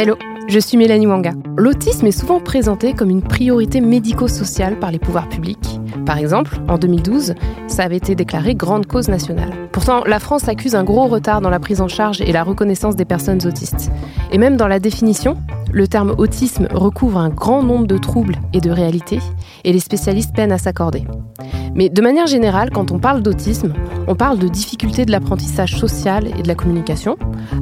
Hello, je suis Mélanie Wanga. L'autisme est souvent présenté comme une priorité médico-sociale par les pouvoirs publics. Par exemple, en 2012, ça avait été déclaré grande cause nationale. Pourtant, la France accuse un gros retard dans la prise en charge et la reconnaissance des personnes autistes. Et même dans la définition, le terme autisme recouvre un grand nombre de troubles et de réalités, et les spécialistes peinent à s'accorder. Mais de manière générale, quand on parle d'autisme, on parle de difficultés de l'apprentissage social et de la communication,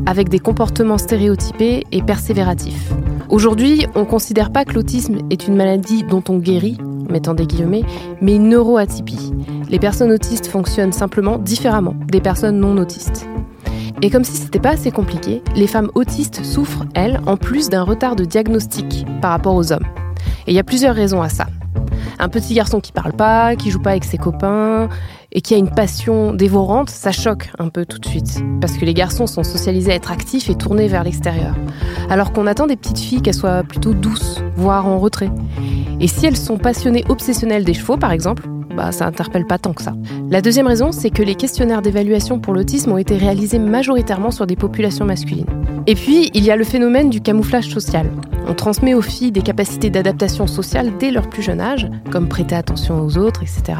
avec des comportements stéréotypés et persévératifs. Aujourd'hui, on ne considère pas que l'autisme est une maladie dont on guérit, mettant des guillemets, mais une neuroatypie. Les personnes autistes fonctionnent simplement différemment des personnes non autistes. Et comme si c'était pas assez compliqué, les femmes autistes souffrent, elles, en plus d'un retard de diagnostic par rapport aux hommes. Et il y a plusieurs raisons à ça. Un petit garçon qui parle pas, qui joue pas avec ses copains, et qui a une passion dévorante, ça choque un peu tout de suite. Parce que les garçons sont socialisés à être actifs et tournés vers l'extérieur. Alors qu'on attend des petites filles qu'elles soient plutôt douces, voire en retrait. Et si elles sont passionnées obsessionnelles des chevaux, par exemple, bah, ça interpelle pas tant que ça. La deuxième raison, c'est que les questionnaires d'évaluation pour l'autisme ont été réalisés majoritairement sur des populations masculines. Et puis, il y a le phénomène du camouflage social. On transmet aux filles des capacités d'adaptation sociale dès leur plus jeune âge, comme prêter attention aux autres, etc.,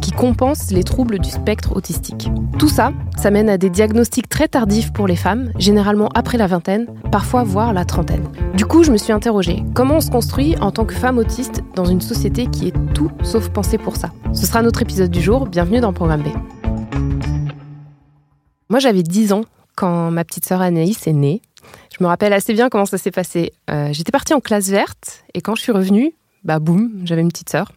qui compensent les troubles du spectre autistique. Tout ça, ça mène à des diagnostics très tardifs pour les femmes, généralement après la vingtaine, parfois voire la trentaine. Du coup, je me suis interrogée, comment on se construit en tant que femme autiste dans une société qui est tout sauf pensée pour ça? Ce sera notre épisode du jour. Bienvenue dans Programme B. Moi, j'avais 10 ans quand ma petite sœur Anaïs est née. Je me rappelle assez bien comment ça s'est passé. Euh, j'étais partie en classe verte et quand je suis revenue, bah boum, j'avais une petite sœur.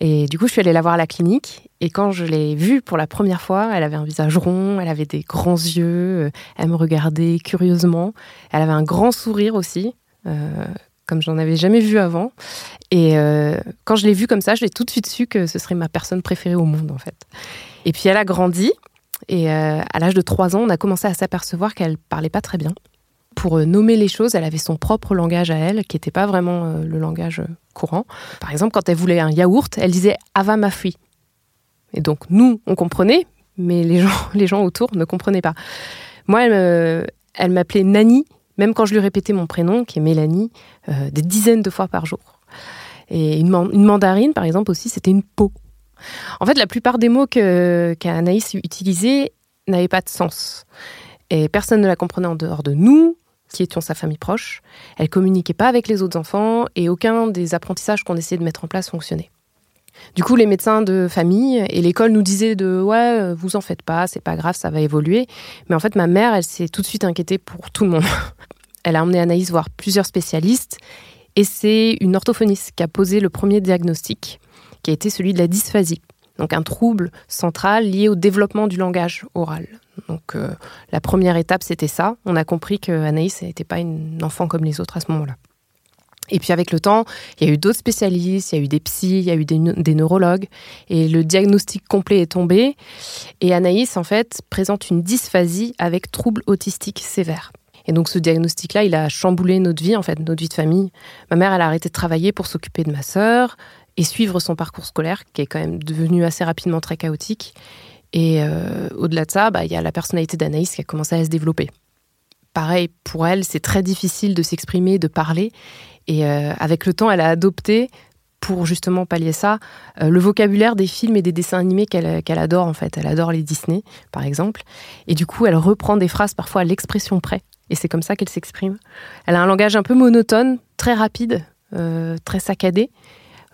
Et du coup, je suis allée la voir à la clinique. Et quand je l'ai vue pour la première fois, elle avait un visage rond, elle avait des grands yeux, euh, elle me regardait curieusement. Elle avait un grand sourire aussi. Euh, comme j'en avais jamais vu avant. Et euh, quand je l'ai vue comme ça, je l'ai tout de suite su que ce serait ma personne préférée au monde, en fait. Et puis elle a grandi, et euh, à l'âge de 3 ans, on a commencé à s'apercevoir qu'elle parlait pas très bien. Pour euh, nommer les choses, elle avait son propre langage à elle, qui n'était pas vraiment le langage courant. Par exemple, quand elle voulait un yaourt, elle disait Ava ma fille. Et donc, nous, on comprenait, mais les gens, les gens autour ne comprenaient pas. Moi, elle m'appelait Nani même quand je lui répétais mon prénom, qui est Mélanie, euh, des dizaines de fois par jour. Et une, mandarine, par exemple, aussi, c'était une peau. En fait, la plupart des mots qu'Anaïs utilisait n'avaient pas de sens. Et personne ne la comprenait en dehors de nous, qui étions sa famille proche. Elle communiquait pas avec les autres enfants et aucun des apprentissages qu'on essayait de mettre en place fonctionnait. Du coup, les médecins de famille et l'école nous disaient de ouais, euh, vous en faites pas, c'est pas grave, ça va évoluer. Mais en fait, ma mère, elle s'est tout de suite inquiétée pour tout le monde. Elle a emmené Anaïs voir plusieurs spécialistes et c'est une orthophoniste qui a posé le premier diagnostic, qui a été celui de la dysphasie, donc un trouble central lié au développement du langage oral. Donc euh, la première étape, c'était ça. On a compris que Anaïs n'était pas une enfant comme les autres à ce moment-là. Et puis avec le temps, il y a eu d'autres spécialistes, il y a eu des psys, il y a eu des, neurologues, et le diagnostic complet est tombé. Et Anaïs, en fait, présente une dysphasie avec trouble autistique sévère. Et donc ce diagnostic-là, il a chamboulé notre vie, en fait, notre vie de famille. Ma mère, elle a arrêté de travailler pour s'occuper de ma sœur et suivre son parcours scolaire, qui est quand même devenu assez rapidement très chaotique. Et euh, au-delà de ça, bah, il y a la personnalité d'Anaïs qui a commencé à se développer. Pareil, pour elle, c'est très difficile de s'exprimer, de parler. Et euh, avec le temps, elle a adopté, pour justement pallier ça, euh, le vocabulaire des films et des dessins animés qu'elle adore en fait. Elle adore les Disney, par exemple. Et du coup, elle reprend des phrases parfois à l'expression près. Et c'est comme ça qu'elle s'exprime. Elle a un langage un peu monotone, très rapide, euh, très saccadé.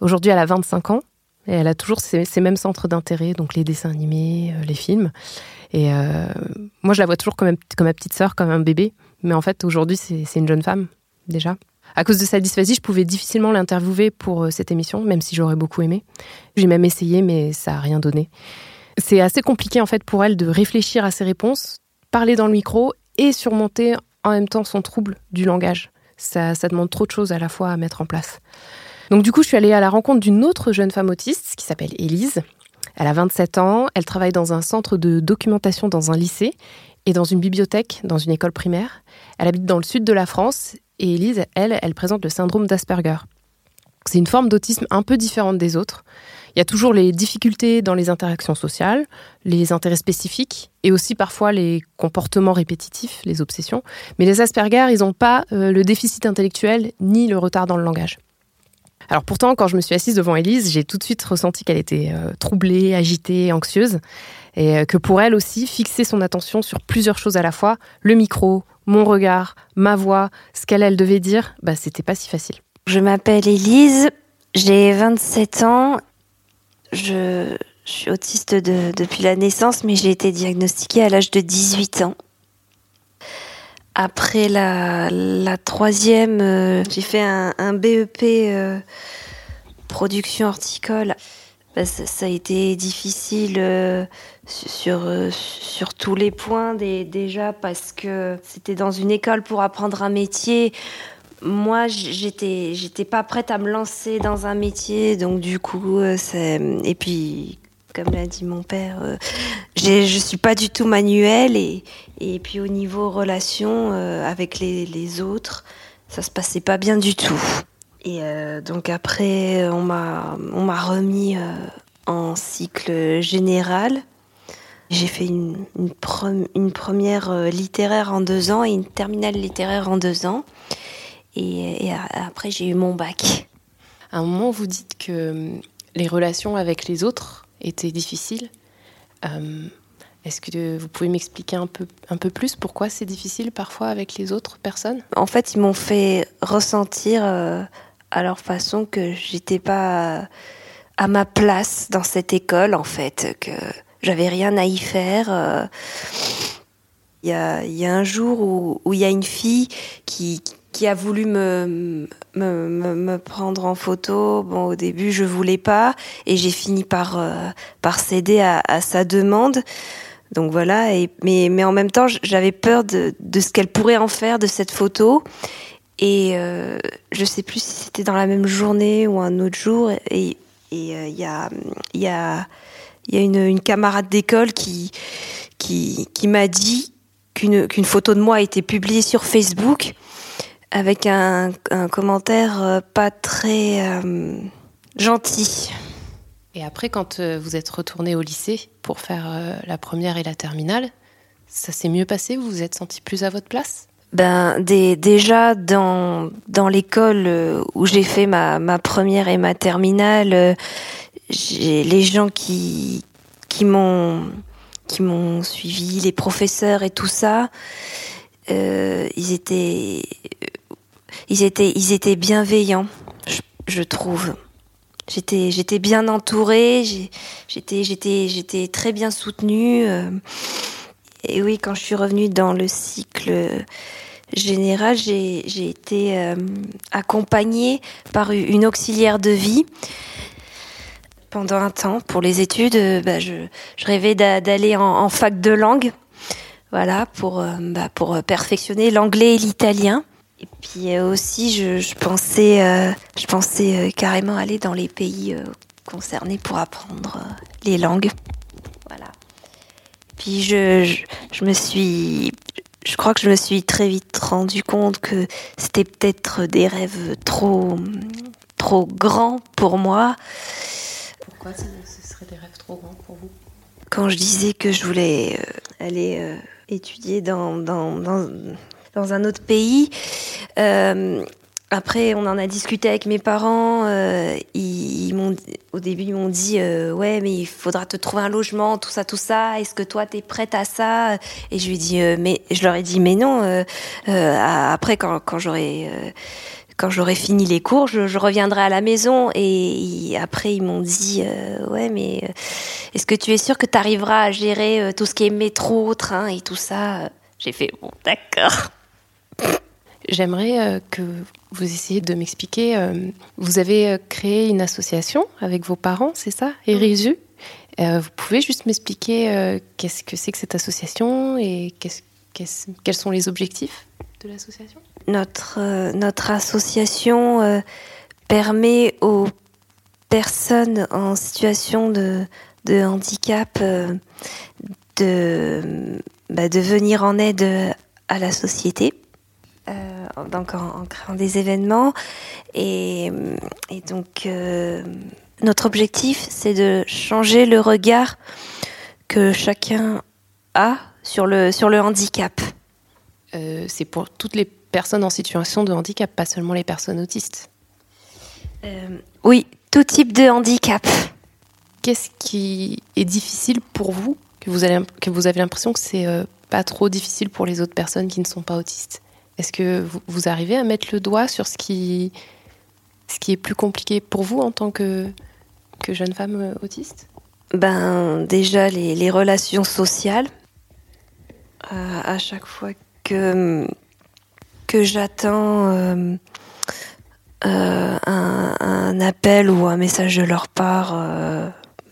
Aujourd'hui, elle a 25 ans. Et elle a toujours ces, mêmes centres d'intérêt, donc les dessins animés, les films. Et moi, je la vois toujours comme, comme ma petite sœur, comme un bébé. Mais en fait, aujourd'hui, c'est une jeune femme, déjà. À cause de sa dysphasie, je pouvais difficilement l'interviewer pour euh, cette émission, même si j'aurais beaucoup aimé. J'ai même essayé, mais ça n'a rien donné. C'est assez compliqué en fait pour elle de réfléchir à ses réponses, parler dans le micro et surmonter en même temps son trouble du langage. Ça, ça demande trop de choses à la fois à mettre en place. Donc du coup, je suis allée à la rencontre d'une autre jeune femme autiste qui s'appelle Élise. Elle a 27 ans, elle travaille dans un centre de documentation dans un lycée et dans une bibliothèque dans une école primaire. Elle habite dans le sud de la France et Élise, elle, elle présente le syndrome d'Asperger. C'est une forme d'autisme un peu différente des autres. Il y a toujours les difficultés dans les interactions sociales, les intérêts spécifiques et aussi parfois les comportements répétitifs, les obsessions. Mais les Asperger, ils n'ont pas euh, le déficit intellectuel ni le retard dans le langage. Alors pourtant, quand je me suis assise devant Élise, j'ai tout de suite ressenti qu'elle était euh, troublée, agitée, anxieuse, et euh, que pour elle aussi, fixer son attention sur plusieurs choses à la fois, le micro, mon regard, ma voix, ce qu'elle elle devait dire, bah c'était pas si facile. Je m'appelle Élise, j'ai 27 ans, je, suis autiste depuis la naissance, mais j'ai été diagnostiquée à l'âge de 18 ans. Après la, troisième, euh, j'ai fait un, BEP euh, production horticole. Bah, ça, a été difficile euh, sur, sur tous les points déjà parce que c'était dans une école pour apprendre un métier. Moi, j'étais j'étais pas prête à me lancer dans un métier, donc du coup, et puis comme l'a dit mon père, euh, je suis pas du tout manuelle et, et puis au niveau relation euh, avec les, les, autres, ça se passait pas bien du tout. Et euh, donc après, on m'a on m'a remis en cycle général. J'ai fait une, une, une première littéraire en deux ans et une terminale littéraire en deux ans. Et, et après, j'ai eu mon bac. À un moment, vous dites que les relations avec les autres était difficile. Euh, est-ce que vous pouvez m'expliquer un peu, un peu plus pourquoi c'est difficile parfois avec les autres personnes? En fait, ils m'ont fait ressentir euh, à leur façon que j'étais pas à ma place dans cette école, en fait, que j'avais rien à y faire. Euh. Il y, a, y, a, un jour où, il y a une fille qui, qui a voulu me, me, me, prendre en photo. Bon, au début, je voulais pas, et j'ai fini par, euh, par céder à, à, sa demande. Donc voilà, et, mais, mais en même temps, j'avais peur de, de ce qu'elle pourrait en faire de cette photo. Et euh, je sais plus si c'était dans la même journée ou un autre jour. Et il euh, y a, y a, une, camarade d'école qui, m'a dit qu'une photo de moi a été publiée sur Facebook avec un, commentaire euh, pas très euh, gentil. Et après, quand vous êtes retourné au lycée pour faire la première et la terminale, ça s'est mieux passé? Vous vous êtes senti plus à votre place? Ben, déjà dans, dans l'école où j'ai fait ma, ma première et ma terminale, j'ai les gens qui, qui m'ont qui m'ont suivi, les professeurs et tout ça, ils étaient ils étaient, ils étaient bienveillants, je, trouve. J'étais, j'étais bien entourée, j'étais, j'étais, j'étais très bien soutenue. Euh. Et oui, quand je suis revenue dans le cycle général, j'ai, été euh, accompagnée par une auxiliaire de vie pendant un temps pour les études. Euh, bah, je, rêvais d'aller en, fac de langue, voilà, pour, bah, perfectionner l'anglais et l'italien. Et puis euh, aussi, je, pensais, euh, je pensais euh, carrément aller dans les pays concernés pour apprendre les langues. Voilà. Puis je, je, me suis, je crois que je me suis très vite rendu compte que c'était peut-être des rêves trop, trop grands pour moi. Pourquoi ce serait des rêves trop grands pour vous? Quand je disais que je voulais aller étudier dans, dans, dans, dans un autre pays. Euh, après, on en a discuté avec mes parents. Euh, ils, m'ont, au début, ils m'ont dit euh, ouais, mais il faudra te trouver un logement, tout ça, tout ça. Est-ce que toi, t'es prête à ça? Et je lui ai dit mais je leur ai dit mais non. après, quand, quand j'aurai quand j'aurai fini les cours, je, reviendrai à la maison. Et, après, ils m'ont dit ouais, mais est-ce que tu es sûr que tu arriveras à gérer tout ce qui est métro, train et tout ça? J'ai fait bon, d'accord. J'aimerais euh, que vous essayiez de m'expliquer. Euh, vous avez euh, créé une association avec vos parents, c'est ça Érisu vous pouvez juste m'expliquer qu'est-ce que c'est que cette association et quels sont les objectifs de l'association? Notre, notre association permet aux personnes en situation de, de handicap de, bah, de venir en aide à la société. Euh, donc en, créant des événements et, et donc euh, notre objectif c'est de changer le regard que chacun a sur le sur le handicap. Euh, c'est pour toutes les personnes en situation de handicap, pas seulement les personnes autistes. oui, tout type de handicap. Qu'est-ce qui est difficile pour vous que vous, avez, que vous avez l'impression que c'est euh, pas trop difficile pour les autres personnes qui ne sont pas autistes? Est-ce que vous, arrivez à mettre le doigt sur ce qui, est plus compliqué pour vous en tant que, jeune femme euh, autiste? Ben déjà les, relations sociales. Euh, à chaque fois que, j'attends un, un, appel ou un message de leur part,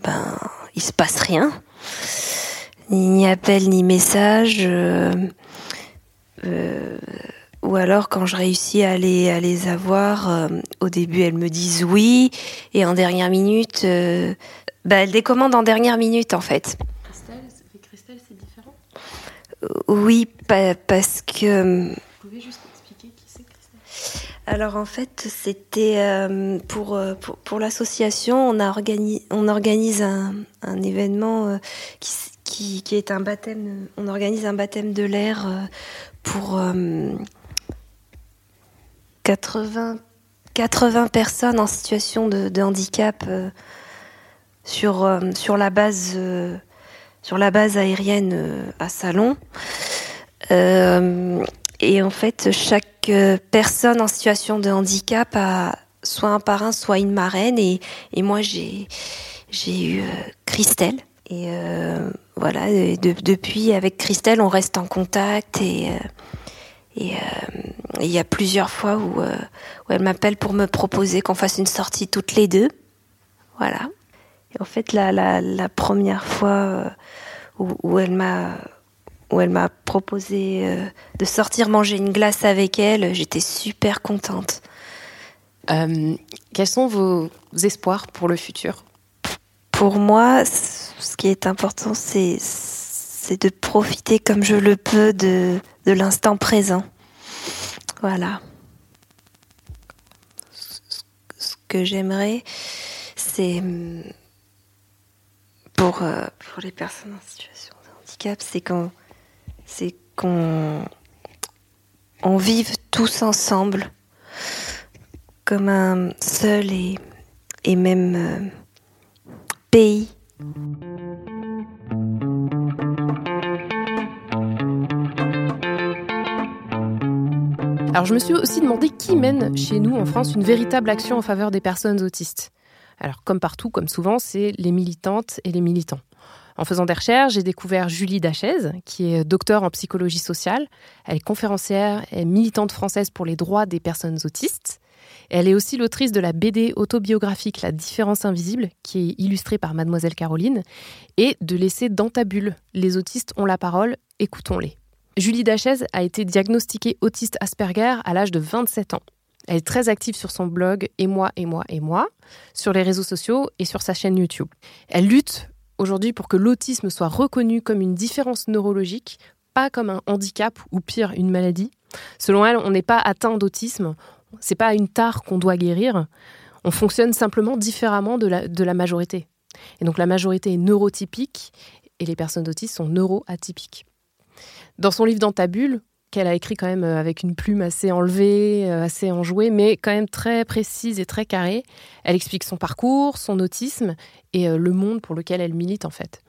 ben il se passe rien ni appel ni message. Euh, euh, ou alors quand je réussis à les, à les avoir, euh, au début elles me disent oui, et en dernière minute, bah, elles décommandent en dernière minute en fait. Christelle, c'est différent? Oui, parce que... Vous pouvez juste expliquer qui c'est Christelle? alors en fait, c'était pour, pour, pour l'association, on, a on organise un, un événement qui, qui, est un baptême. On organise un baptême de l'air euh, pour 80, euh, 80 personnes en situation de, handicap euh, sur, sur, la base, sur la base aérienne à Salon. et en fait, chaque personne en situation de handicap a soit un parrain, soit une marraine. Et, et moi, j'ai eu Christelle. Et voilà, depuis avec Christelle, on reste en contact et euh, euh, il y a plusieurs fois où, euh, où elle m'appelle pour me proposer qu'on fasse une sortie toutes les deux. Voilà. Et en fait, la, première fois où, elle m'a où elle m'a proposé de sortir manger une glace avec elle, j'étais super contente. quels sont vos espoirs pour le futur? Pour moi, ce qui est important, c'est de profiter comme je le peux de, l'instant présent. Voilà. Ce que j'aimerais, c'est pour, euh, pour les personnes en situation de handicap, c'est qu'on c'est qu'on on vive tous ensemble comme un seul et, et même euh, pays alors je me suis aussi demandé qui mène chez nous en France une véritable action en faveur des personnes autistes. Alors comme partout, comme souvent, c'est les militantes et les militants. En faisant des recherches, j'ai découvert Julie Dachaise, qui est docteur en psychologie sociale. Elle est conférencière et militante française pour les droits des personnes autistes. Elle est aussi l'autrice de la BD autobiographique La différence invisible, qui est illustrée par Mademoiselle Caroline, et de l'essai Dans ta bulle, Les autistes ont la parole, écoutons-les. Julie Dachaise a été diagnostiquée autiste Asperger à l'âge de 27 ans. Elle est très active sur son blog Et moi, et moi, et moi, sur les réseaux sociaux et sur sa chaîne YouTube. Elle lutte aujourd'hui pour que l'autisme soit reconnu comme une différence neurologique, pas comme un handicap ou pire une maladie. Selon elle, on n'est pas atteint d'autisme, c'est pas une tare qu'on doit guérir. On fonctionne simplement différemment de la, majorité. Et donc la majorité est neurotypique et les personnes autistes sont neuroatypiques. Dans son livre Dans ta bulle, qu'elle a écrit quand même euh, avec une plume assez enlevée, euh, assez enjouée, mais quand même très précise et très carrée, elle explique son parcours, son autisme et euh, le monde pour lequel elle milite en fait.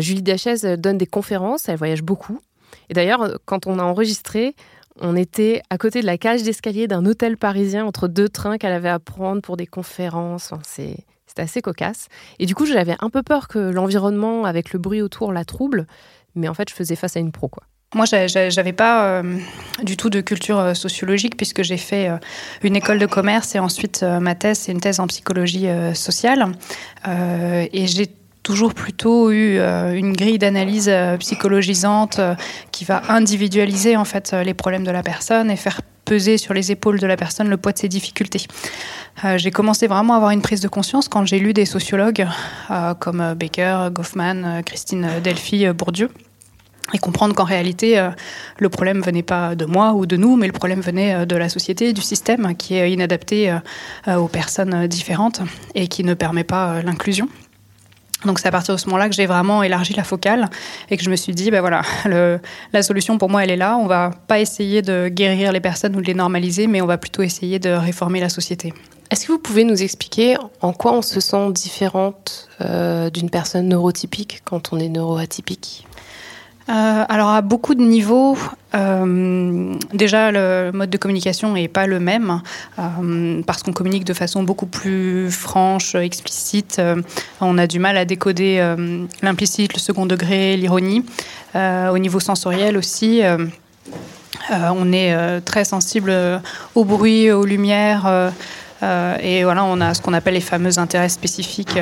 Julie Dachaise donne des conférences, elle voyage beaucoup. Et d'ailleurs, quand on a enregistré, on était à côté de la cage d'escalier d'un hôtel parisien entre deux trains qu'elle avait à prendre pour des conférences. c'est c'était assez cocasse. Et du coup, j'avais un peu peur que l'environnement, avec le bruit autour, la trouble. Mais en fait, je faisais face à une pro, quoi. Moi, j'avais pas euh, du tout de culture euh, sociologique puisque j'ai fait euh, une école de commerce et ensuite ma thèse, c'est une thèse en psychologie sociale. et j'ai toujours plutôt eu une grille d'analyse psychologisante qui va individualiser en fait les problèmes de la personne et faire peser sur les épaules de la personne le poids de ses difficultés. Euh, j'ai commencé vraiment à avoir une prise de conscience quand j'ai lu des sociologues euh, comme euh, Baker, Goffman, Christine Delphi, Bourdieu et comprendre qu'en réalité, le problème venait pas de moi ou de nous, mais le problème venait de la société, du système qui est inadapté aux personnes différentes et qui ne permet pas l'inclusion. Donc c'est à partir de ce moment-là que j'ai vraiment élargi la focale et que je me suis dit, ben voilà, la solution pour moi, elle est là. On va pas essayer de guérir les personnes ou de les normaliser, mais on va plutôt essayer de réformer la société. Est-ce que vous pouvez nous expliquer en quoi on se sent différente euh, d'une personne neurotypique quand on est neuroatypique? Euh, alors à beaucoup de niveaux, euh, déjà le mode de communication n'est pas le même euh, parce qu'on communique de façon beaucoup plus franche, explicite. on a du mal à décoder l'implicite, le second degré, l'ironie. au niveau sensoriel aussi. on est très sensible au bruit, aux lumières, et voilà, on a ce qu'on appelle les fameux intérêts spécifiques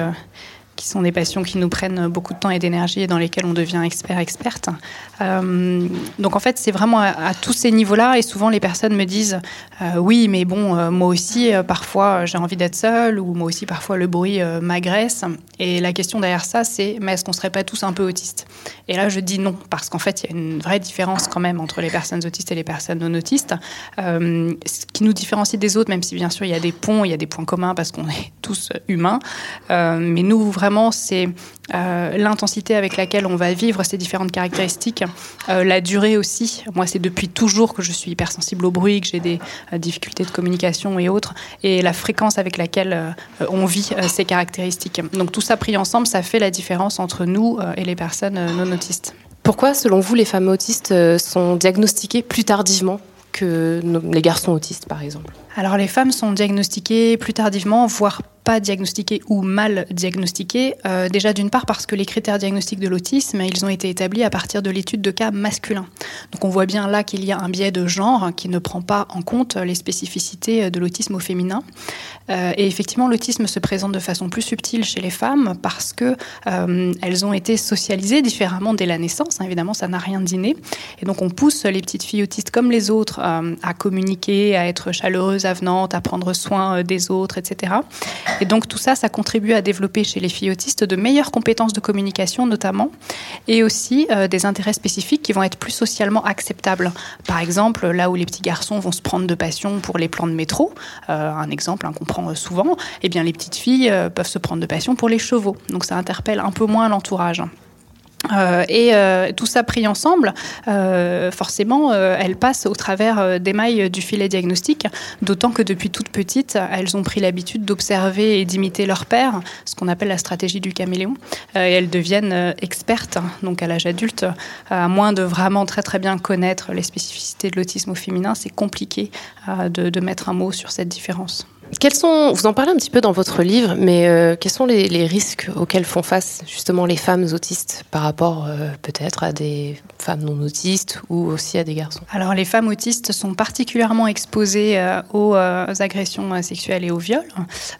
qui sont des passions qui nous prennent beaucoup de temps et d'énergie et dans lesquelles on devient expert, experte. Euh, donc en fait, c'est vraiment à, tous ces niveaux-là et souvent les personnes me disent euh, oui, mais bon, euh, moi aussi, parfois j'ai envie d'être seule ou moi aussi, parfois le bruit m'agresse. Et la question derrière ça, c'est mais est-ce qu'on serait pas tous un peu autistes? Et là, je dis non parce qu'en fait, il y a une vraie différence quand même entre les personnes autistes et les personnes non autistes. ce qui nous différencie des autres, même si bien sûr il y a des ponts, il y a des points communs parce qu'on est tous humains, mais nous vraiment, c'est euh, l'intensité avec laquelle on va vivre ces différentes caractéristiques, euh, la durée aussi. Moi, c'est depuis toujours que je suis hypersensible au bruit, que j'ai des euh, difficultés de communication et autres, et la fréquence avec laquelle on vit ces caractéristiques. Donc tout ça pris ensemble, ça fait la différence entre nous et les personnes non autistes. Pourquoi, selon vous, les femmes autistes sont diagnostiquées plus tardivement que les garçons autistes, par exemple? Alors les femmes sont diagnostiquées plus tardivement, voire pas diagnostiqués ou mal diagnostiqués. Euh, déjà d'une part parce que les critères diagnostiques de l'autisme, ils ont été établis à partir de l'étude de cas masculins. Donc on voit bien là qu'il y a un biais de genre qui ne prend pas en compte les spécificités de l'autisme au féminin. Euh, et effectivement, l'autisme se présente de façon plus subtile chez les femmes parce que euh, elles ont été socialisées différemment dès la naissance. Hein, évidemment, ça n'a rien d'inné. Et donc on pousse les petites filles autistes comme les autres à communiquer, à être chaleureuses, avenantes, à prendre soin des autres, etc. Et donc tout ça, ça contribue à développer chez les filles autistes de meilleures compétences de communication notamment, et aussi euh, des intérêts spécifiques qui vont être plus socialement acceptables. Par exemple, là où les petits garçons vont se prendre de passion pour les plans de métro, euh, un exemple hein, qu'on prend souvent, eh bien les petites filles euh, peuvent se prendre de passion pour les chevaux. Donc ça interpelle un peu moins l'entourage. Euh, et euh, tout ça pris ensemble, euh, forcément, elles passent au travers des mailles du filet diagnostique, d'autant que depuis toute petite, elles ont pris l'habitude d'observer et d'imiter leur père, ce qu'on appelle la stratégie du caméléon, et elles deviennent expertes, donc à l'âge adulte, à moins de vraiment très très bien connaître les spécificités de l'autisme au féminin, c'est compliqué de, de mettre un mot sur cette différence. Quels sont, vous en parlez un petit peu dans votre livre, mais euh, quels sont les, risques auxquels font face justement les femmes autistes par rapport euh, peut-être à des femmes non autistes ou aussi à des garçons Alors les femmes autistes sont particulièrement exposées euh, aux agressions sexuelles et aux viols,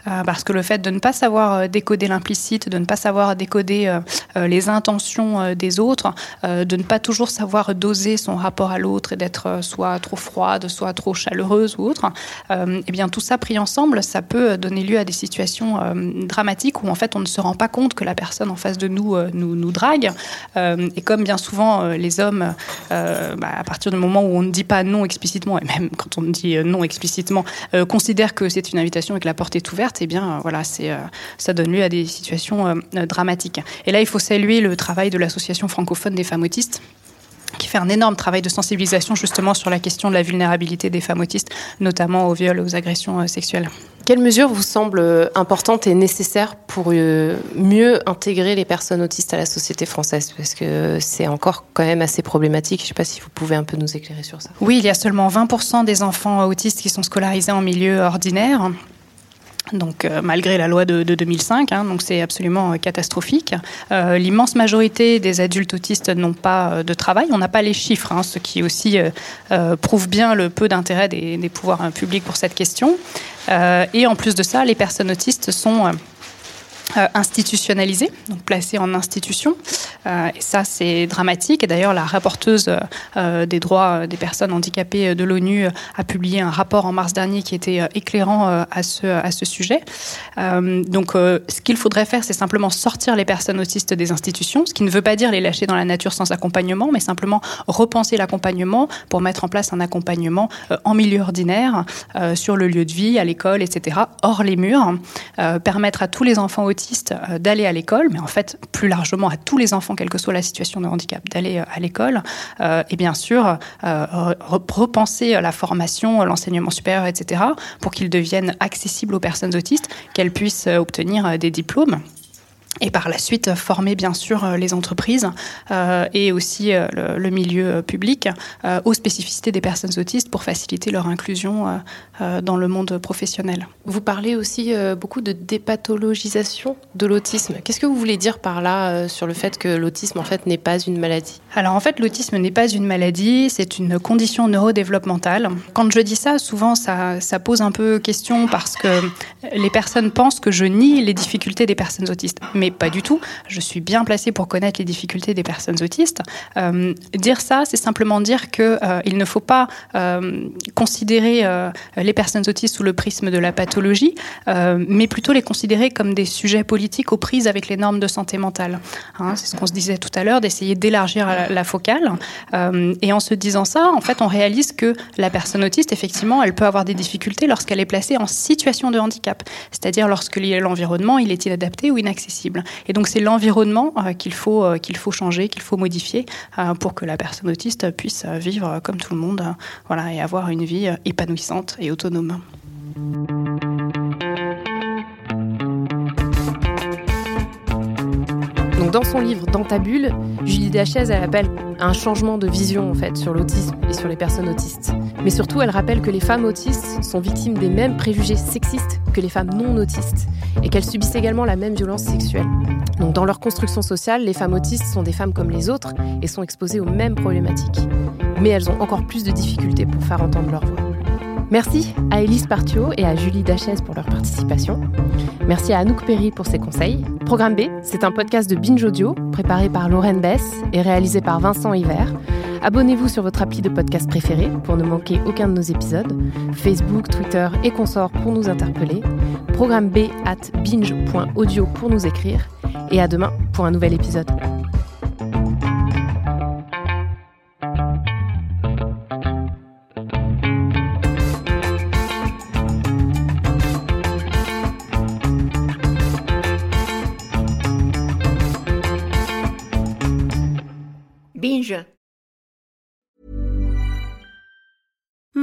parce que le fait de ne pas savoir décoder l'implicite, de ne pas savoir décoder les intentions des autres, de ne pas toujours savoir doser son rapport à l'autre et d'être soit trop froide, soit trop chaleureuse ou autre, eh bien tout ça pris ensemble ça peut donner lieu à des situations euh, dramatiques où en fait on ne se rend pas compte que la personne en face de nous euh, nous, nous, drague. Euh, et comme bien souvent les hommes, bah, à partir du moment où on ne dit pas non explicitement, et même quand on dit non explicitement, considère que c'est une invitation et que la porte est ouverte, eh bien voilà, c'est ça donne lieu à des situations dramatiques. Et là, il faut saluer le travail de l'association francophone des femmes autistes qui fait un énorme travail de sensibilisation justement sur la question de la vulnérabilité des femmes autistes, notamment aux viols aux agressions euh, sexuelles. Quelles mesures vous semblent euh, importantes et nécessaires pour euh, mieux intégrer les personnes autistes à la société française? Parce que c'est encore quand même assez problématique. Je ne sais pas si vous pouvez un peu nous éclairer sur ça. Oui, il y a seulement 20% des enfants autistes qui sont scolarisés en milieu ordinaire donc euh, malgré la loi de, 2005, hein, donc c'est absolument euh, catastrophique. Euh, l'immense majorité des adultes autistes n'ont pas de travail. On n'a pas les chiffres, hein, ce qui aussi prouve bien le peu d'intérêt des, pouvoirs publics pour cette question. Et en plus de ça, les personnes autistes sont euh, institutionnalisés, donc placés en institution. Euh, et ça, c'est dramatique. Et d'ailleurs, la rapporteuse euh, des droits des personnes handicapées de l'ONU a publié un rapport en mars dernier qui était éclairant à ce, à ce sujet. donc, ce qu'il faudrait faire, c'est simplement sortir les personnes autistes des institutions, ce qui ne veut pas dire les lâcher dans la nature sans accompagnement, mais simplement repenser l'accompagnement pour mettre en place un accompagnement en milieu ordinaire, sur le lieu de vie, à l'école, etc., hors les murs, permettre à tous les enfants autistes euh, d'aller à l'école, mais en fait plus largement à tous les enfants, quelle que soit la situation de handicap, d'aller euh, à l'école. Euh, et bien sûr, repenser la formation, l'enseignement supérieur, etc., pour qu'ils deviennent accessibles aux personnes autistes, qu'elles puissent obtenir des diplômes et par la suite former bien sûr euh, les entreprises euh, et aussi euh, le, milieu public aux spécificités des personnes autistes pour faciliter leur inclusion dans le monde professionnel. Vous parlez aussi beaucoup de dépathologisation de l'autisme. Qu'est-ce que vous voulez dire par là sur le fait que l'autisme en fait n'est pas une maladie? Alors en fait l'autisme n'est pas une maladie, c'est une condition neurodéveloppementale. Quand je dis ça, souvent ça, ça pose un peu question parce que les personnes pensent que je nie les difficultés des personnes autistes mais pas du tout. Je suis bien placée pour connaître les difficultés des personnes autistes. Euh, dire ça, c'est simplement dire qu'il euh, ne faut pas euh, considérer les personnes autistes sous le prisme de la pathologie, mais plutôt les considérer comme des sujets politiques aux prises avec les normes de santé mentale. Hein, c'est ce qu'on se disait tout à l'heure, d'essayer d'élargir la, focale. et en se disant ça, en fait, on réalise que la personne autiste, effectivement, elle peut avoir des difficultés lorsqu'elle est placée en situation de handicap, c'est-à-dire lorsque l'environnement il est inadapté ou inaccessible. Et donc c'est l'environnement euh, qu'il faut, euh, qu'il faut changer, qu'il faut modifier euh, pour que la personne autiste puisse vivre comme tout le monde et avoir une vie épanouissante et autonome. Dans son livre Dans bulle, Julie Dachaise elle appelle un changement de vision en sur l'autisme et sur les personnes autistes. Mais surtout, elle rappelle que les femmes autistes sont victimes des mêmes préjugés sexistes que les femmes non autistes et qu'elles subissent également la même violence sexuelle. Dans leur construction sociale, les femmes autistes sont des femmes comme les autres et sont exposées aux mêmes problématiques. Mais elles ont encore plus de difficultés pour faire entendre leur voix. Merci à Elise Partio et à Julie Dachaise pour leur participation. Merci à Anouk Perry pour ses conseils. Programme B, c'est un podcast de Binge Audio préparé par Lorraine Bess et réalisé par Vincent Hiver. Abonnez-vous sur votre appli de podcast préféré pour ne manquer aucun de nos épisodes. Facebook, Twitter et consorts pour nous interpeller. Programme B at binge.audio pour nous écrire. Et à demain pour un nouvel épisode.